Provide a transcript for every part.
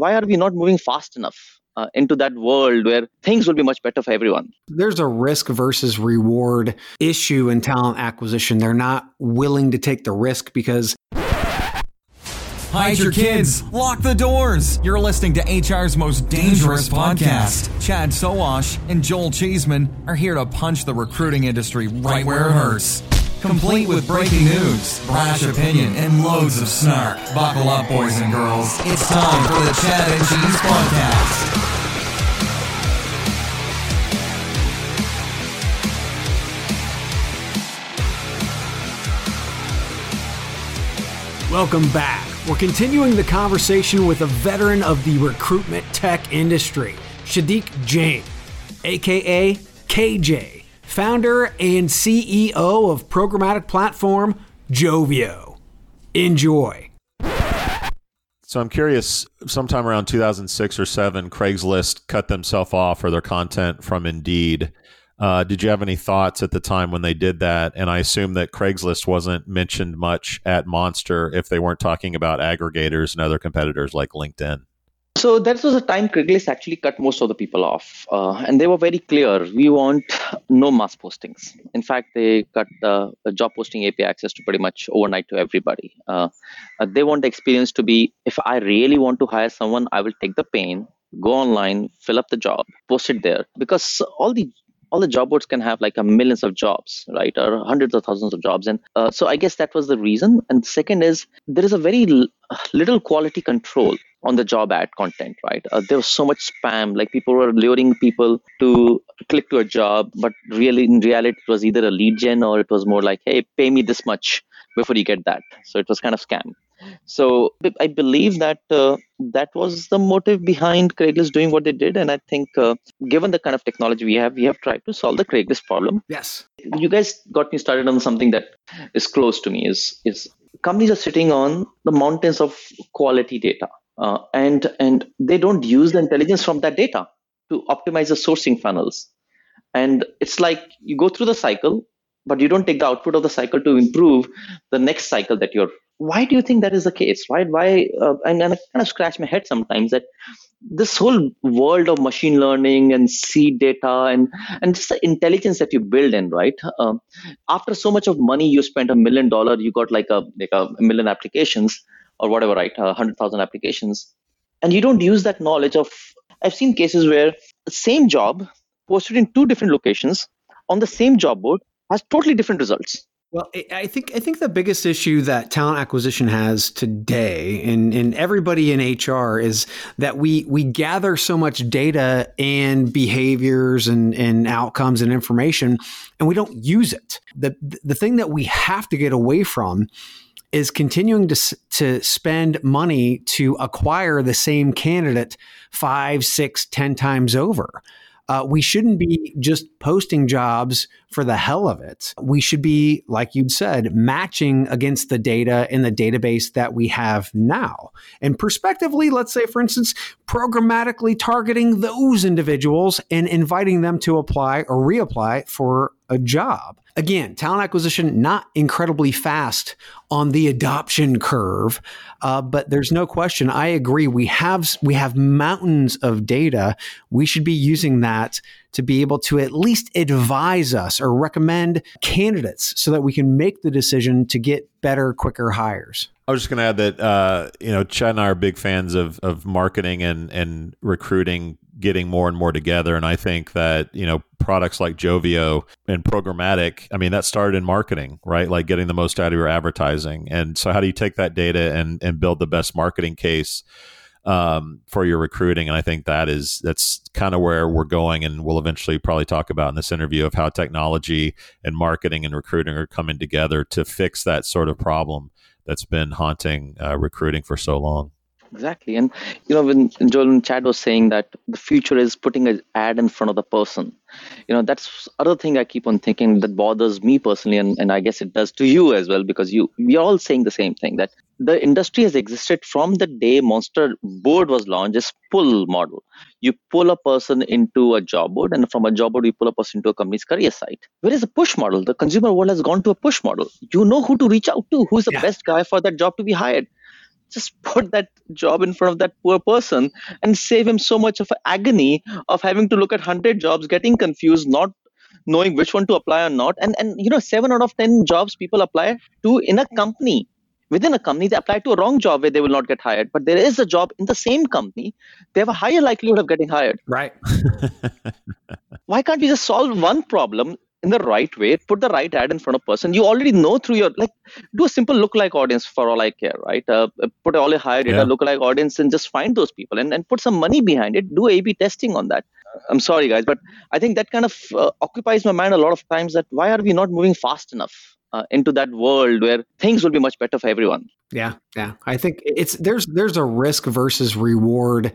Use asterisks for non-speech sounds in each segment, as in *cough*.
why are we not moving fast enough? Uh, into that world where things will be much better for everyone. There's a risk versus reward issue in talent acquisition. They're not willing to take the risk because Hide your kids. Lock the doors. You're listening to HR's most dangerous podcast. Chad Sowash and Joel Cheeseman are here to punch the recruiting industry right where it hurts. Complete with breaking news, brash opinion, and loads of snark. Buckle up, boys and girls. It's time for the Chad and Cheese Podcast. Welcome back. We're continuing the conversation with a veteran of the recruitment tech industry, Kshitij Jain, aka KJ, founder and CEO of programmatic platform Joveo. Enjoy. So I'm curious, sometime around 2006 or 7, Craigslist cut themselves off for their content from Indeed. Uh, did you have any thoughts at the time when they did that? And I assume that Craigslist wasn't mentioned much at Monster if they weren't talking about aggregators and other competitors like LinkedIn. So that was a time Craigslist actually cut most of the people off, uh, and they were very clear: we want no mass postings. In fact, they cut the, the job posting API access to pretty much overnight to everybody. Uh, uh, they want the experience to be: if I really want to hire someone, I will take the pain, go online, fill up the job, post it there, because all the all the job boards can have like a millions of jobs right or hundreds of thousands of jobs and uh, so i guess that was the reason and second is there is a very l- little quality control on the job ad content right uh, there was so much spam like people were luring people to click to a job but really in reality it was either a lead gen or it was more like hey pay me this much before you get that so it was kind of scam so I believe that uh, that was the motive behind Craigslist doing what they did, and I think uh, given the kind of technology we have, we have tried to solve the Craigslist problem. Yes, you guys got me started on something that is close to me. Is is companies are sitting on the mountains of quality data, uh, and and they don't use the intelligence from that data to optimize the sourcing funnels. And it's like you go through the cycle, but you don't take the output of the cycle to improve the next cycle that you're why do you think that is the case right why uh, and, and i kind of scratch my head sometimes that this whole world of machine learning and seed data and and just the intelligence that you build in right um, after so much of money you spent a million dollar you got like a like a million applications or whatever right? Hundred thousand applications. And you don't use that knowledge of i've seen cases where the same job posted in two different locations on the same job board has totally different results. Well, I think I think the biggest issue that talent acquisition has today, and and everybody in HR, is that we we gather so much data and behaviors and and outcomes and information, and we don't use it. the The thing that we have to get away from is continuing to to spend money to acquire the same candidate five, six, ten times over. Uh, we shouldn't be just posting jobs for the hell of it. We should be, like you'd said, matching against the data in the database that we have now. And prospectively, let's say, for instance, programmatically targeting those individuals and inviting them to apply or reapply for a job. Again, talent acquisition not incredibly fast on the adoption curve, uh, but there's no question. I agree. We have we have mountains of data. We should be using that to be able to at least advise us or recommend candidates so that we can make the decision to get better, quicker hires. I was just going to add that uh, you know Chad and I are big fans of of marketing and and recruiting getting more and more together. And I think that, you know, products like Joveo and programmatic, I mean, that started in marketing, right? Like getting the most out of your advertising. And so how do you take that data and, and build the best marketing case um, for your recruiting? And I think that is, that's kind of where we're going. And we'll eventually probably talk about in this interview of how technology and marketing and recruiting are coming together to fix that sort of problem that's been haunting uh, recruiting for so long. Exactly. And, you know, when Joel and Chad was saying that the future is putting an ad in front of the person, you know, that's other thing I keep on thinking that bothers me personally. And, and I guess it does to you as well, because you, we are all saying the same thing that the industry has existed from the day Monster board was launched, this pull model. You pull a person into a job board, and from a job board, you pull a person into a company's career site. Where is the push model? The consumer world has gone to a push model. You know who to reach out to, who is the yeah. best guy for that job to be hired just put that job in front of that poor person and save him so much of agony of having to look at 100 jobs getting confused not knowing which one to apply or not. And and you know 7 out of 10 jobs people apply to in a company within a company they apply to a wrong job where they will not get hired. But there is a job in the same company they have a higher likelihood of getting hired. Right. *laughs* Why can't we just solve one problem in the right way, put the right ad in front of person. You already know through your like do a simple look-like audience for all I care, right? Uh, put all your higher data yeah. look-like audience and just find those people and, and put some money behind it. Do A/B testing on that. I'm sorry, guys, but I think that kind of uh, occupies my mind a lot of times. That why are we not moving fast enough? Uh, into that world where things will be much better for everyone. Yeah, yeah. I think it's there's there's a risk versus reward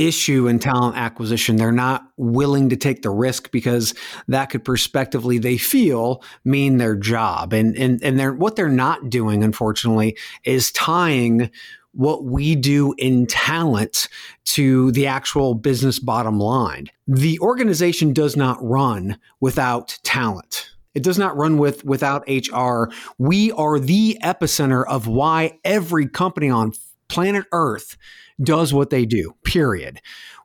issue in talent acquisition. They're not willing to take the risk because that could prospectively they feel mean their job. And and and they're what they're not doing, unfortunately, is tying what we do in talent to the actual business bottom line. The organization does not run without talent. It does not run with without HR. We are the epicenter of why every company on planet Earth does what they do, period.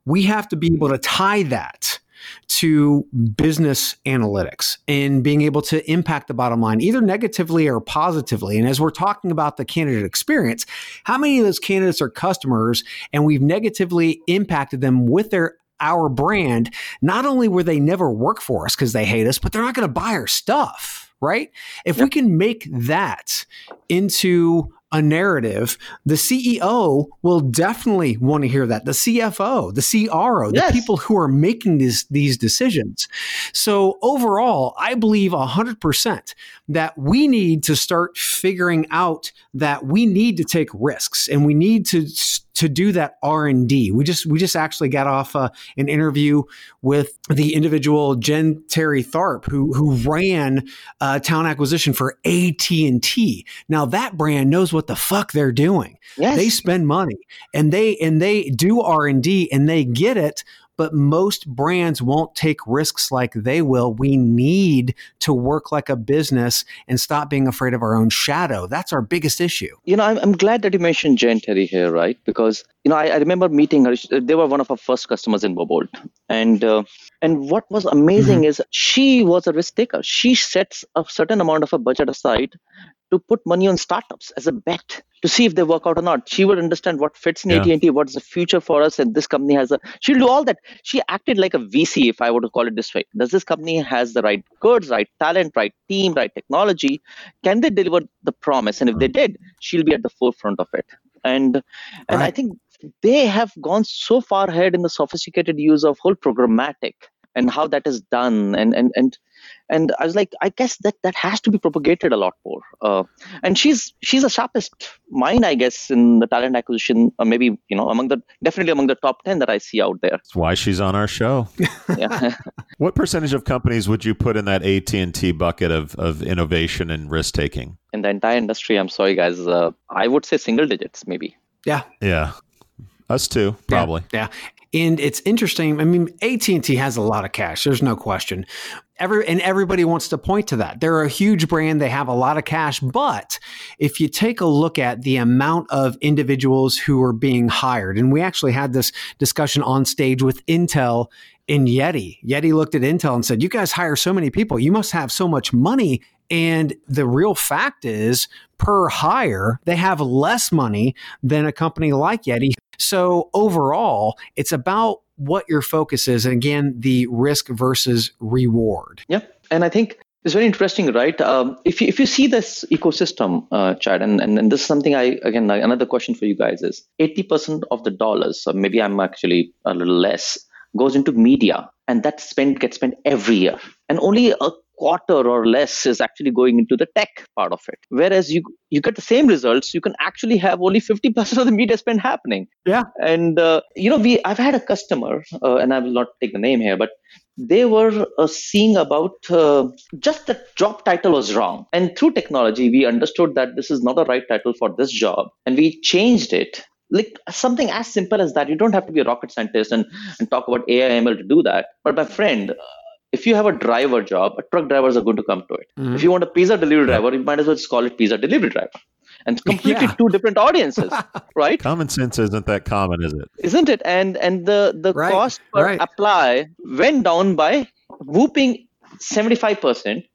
We have to be able to tie that to business analytics and being able to impact the bottom line either negatively or positively. And as we're talking about the candidate experience, how many of those candidates are customers and we've negatively impacted them with their our brand, not only will they never work for us because they hate us, but they're not going to buy our stuff, right? If yep. we can make that into a narrative, the CEO will definitely want to hear that. The CFO, the CRO, yes. the people who are making these, these decisions. So overall, I believe 100% that we need to start figuring out that we need to take risks and we need to to do that R&D. We just we just actually got off uh, an interview with the individual Jen Terry Tharp who who ran uh, talent acquisition for AT&T. Now that brand knows what the fuck they're doing. Yes. They spend money and they and they do R&D and they get it but most brands won't take risks like they will. We need to work like a business and stop being afraid of our own shadow. That's our biggest issue. You know, I'm, I'm glad that you mentioned Jen Terry here, right? Because you know, I, I remember meeting her. They were one of our first customers in Bobolt, and uh, and what was amazing mm-hmm. is she was a risk taker. She sets a certain amount of a budget aside to put money on startups as a bet to see if they work out or not. She would understand what fits in yeah. AT&T, what's the future for us, and this company has a. She'll do all that. She acted like a VC, if I were to call it this way. Does this company has the right goods, right talent, right team, right technology? Can they deliver the promise? And if they hmm. did, she'll be at the forefront of it. And and right. I think they have gone so far ahead in the sophisticated use of whole programmatic and how that is done and and and and i was like i guess that that has to be propagated a lot more. Uh, and she's she's the sharpest mind i guess in the talent acquisition or maybe you know among the definitely among the top 10 that i see out there. That's why she's on our show. *laughs* Yeah. *laughs* What percentage of companies would you put in that AT&T bucket of of innovation and risk taking? In the entire industry i'm sorry guys uh, i would say single digits maybe. Yeah. Yeah. Us too, probably. Yeah. yeah. And it's interesting. I mean, AT&T has a lot of cash. There's no question. Every and everybody wants to point to that. They're a huge brand. They have a lot of cash. But if you take a look at the amount of individuals who are being hired, and we actually had this discussion on stage with Intel in Yeti. Yeti looked at Intel and said, "You guys hire so many people. You must have so much money." And the real fact is, per hire, they have less money than a company like Yeti. So overall, it's about what your focus is. And again, the risk versus reward. Yeah. And I think it's very interesting, right? Um, if, you, if you see this ecosystem, uh, Chad, and, and, and this is something I, again, another question for you guys is 80% of the dollars, or maybe I'm actually a little less, goes into media. And that spend gets spent every year. And only a quarter or less is actually going into the tech part of it. Whereas you you get the same results you can actually have only 50% of the media spend happening. Yeah. And uh, you know we i've had a customer uh, and i will not take the name here but they were uh, seeing about uh, just the job title was wrong. And through technology we understood that this is not the right title for this job and we changed it. Like something as simple as that you don't have to be a rocket scientist and, and talk about ai ml to do that. But my friend if you have a driver job, a truck drivers are going to come to it. Mm-hmm. If you want a pizza delivery driver, you might as well just call it pizza delivery driver. And *laughs* completely yeah. two different audiences, *laughs* right? Common sense isn't that common, is it? Isn't it? And and the the right. cost per right. apply went down by whooping seventy five percent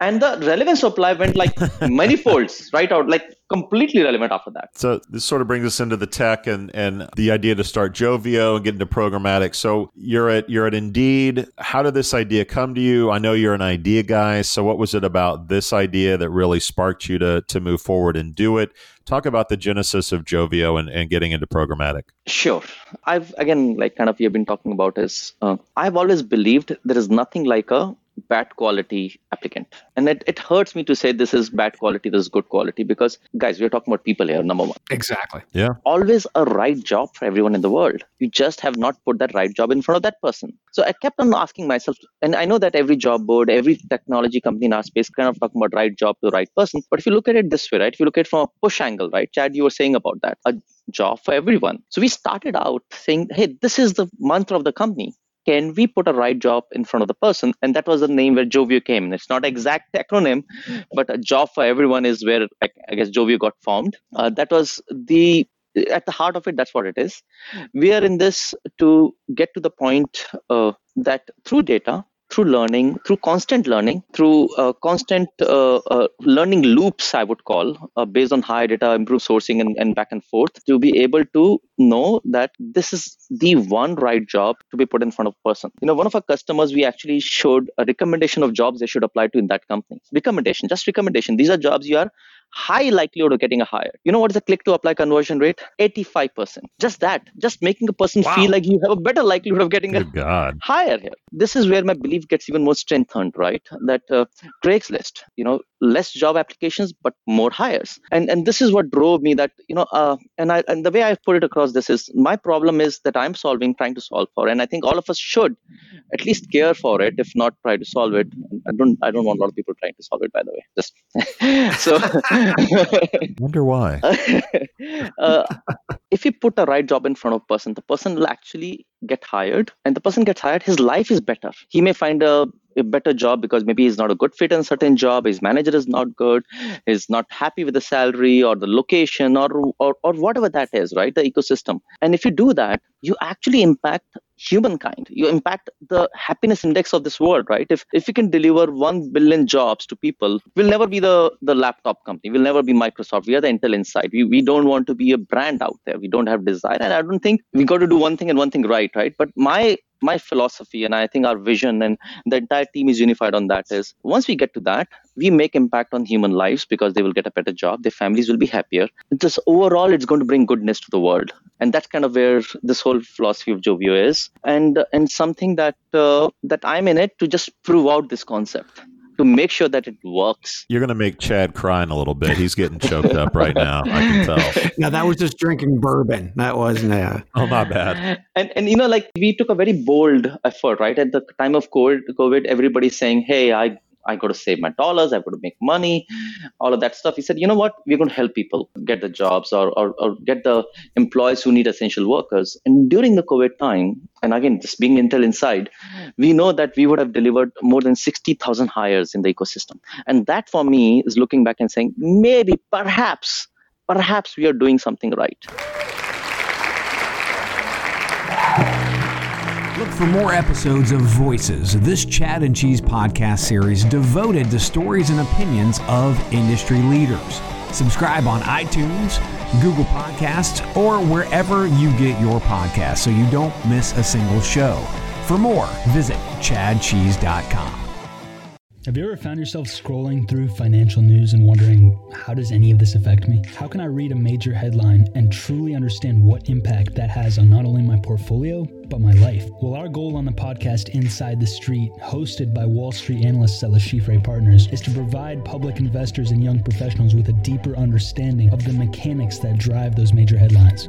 and the relevance of apply went like *laughs* many folds right out like completely relevant after that. So this sort of brings us into the tech and and the idea to start Joveo and get into programmatic. So you're at you're at indeed. How did this idea come to you? I know you're an idea guy. So what was it about this idea that really sparked you to to move forward and do it? Talk about the genesis of Joveo and, and getting into programmatic. Sure. I've again like kind of you've been talking about is uh, i've always believed there is nothing like a bad quality applicant. And it, it hurts me to say this is bad quality, this is good quality, because guys, we're talking about people here, number one. Exactly. Yeah. Always a right job for everyone in the world. You just have not put that right job in front of that person. So I kept on asking myself, and I know that every job board, every technology company in our space kind of talking about right job to right person. But if you look at it this way, right? If you look at it from a push angle, right? Chad, you were saying about that. A job for everyone. So we started out saying, hey, this is the mantra of the company can we put a right job in front of the person? And that was the name where Joveo came. It's not exact acronym, but a job for everyone is where I guess Joveo got formed. Uh, that was the at the heart of it. That's what it is. We are in this to get to the point uh, that through data through learning, through constant learning, through uh, constant uh, uh, learning loops, I would call, uh, based on high data, improved sourcing, and, and back and forth, to be able to know that this is the one right job to be put in front of a person. You know, one of our customers, we actually showed a recommendation of jobs they should apply to in that company. Recommendation, just recommendation. These are jobs you are high likelihood of getting a hire. You know what is the click to apply conversion rate? 85%. Just that, just making a person wow. feel like you have a better likelihood of getting Good a God. hire here. This is where my belief gets even more strengthened, right? That uh, Craigslist, you know, less job applications but more hires. And and this is what drove me that, you know, uh, and I and the way I put it across this is my problem is that I'm solving, trying to solve for, and I think all of us should at least care for it, if not try to solve it. I don't I don't want a lot of people trying to solve it, by the way. Just *laughs* so Wonder why. *laughs* uh, if you put a right job in front of a person, the person will actually get hired, and the person gets hired. His life is better. He may find a a better job because maybe he's not a good fit in certain job his manager is not good he's not happy with the salary or the location or, or or whatever that is right the ecosystem and if you do that you actually impact humankind. You impact the happiness index of this world right? If if you can deliver 1 billion jobs to people we'll never be the the laptop company. We'll never be microsoft. We are the intel inside. We, we don't want to be a brand out there. We don't have desire. And i don't think we got to do one thing and one thing right right? But my my philosophy and i think our vision and the entire team is unified on that is once we get to that we make impact on human lives because they will get a better job their families will be happier. Just overall it's going to bring goodness to the world. And that's kind of where this whole philosophy of Joveo is. And and something that uh, that i'm in it to just prove out this concept to make sure that it works. You're going to make Chad crying a little bit. He's getting choked up right now. I can tell. *laughs* Now that was just drinking bourbon. That wasn't. Uh... *laughs* Oh, my bad. And and you know, like we took a very bold effort, right? At the time of COVID, COVID, everybody's saying, "Hey, I I got to save my dollars, I've got to make money, all of that stuff. He said, you know what? We're going to help people get the jobs or, or, or, get the employees who need essential workers. And during the COVID time, and again, just being Intel inside, we know that we would have delivered more than 60,000 hires in the ecosystem. And that for me is looking back and saying, maybe, perhaps, perhaps we are doing something right. Look for more episodes of Voices, this Chad and Cheese podcast series devoted to stories and opinions of industry leaders. Subscribe on iTunes, Google Podcasts, or wherever you get your podcasts so you don't miss a single show. For more, visit chadcheese.com. Have you ever found yourself scrolling through financial news and wondering, how does any of this affect me? How can I read a major headline and truly understand what impact that has on not only my portfolio, but my life? Well, our goal on the podcast Inside the Street, hosted by Wall Street analysts at Le Chiffre Partners, is to provide public investors and young professionals with a deeper understanding of the mechanics that drive those major headlines.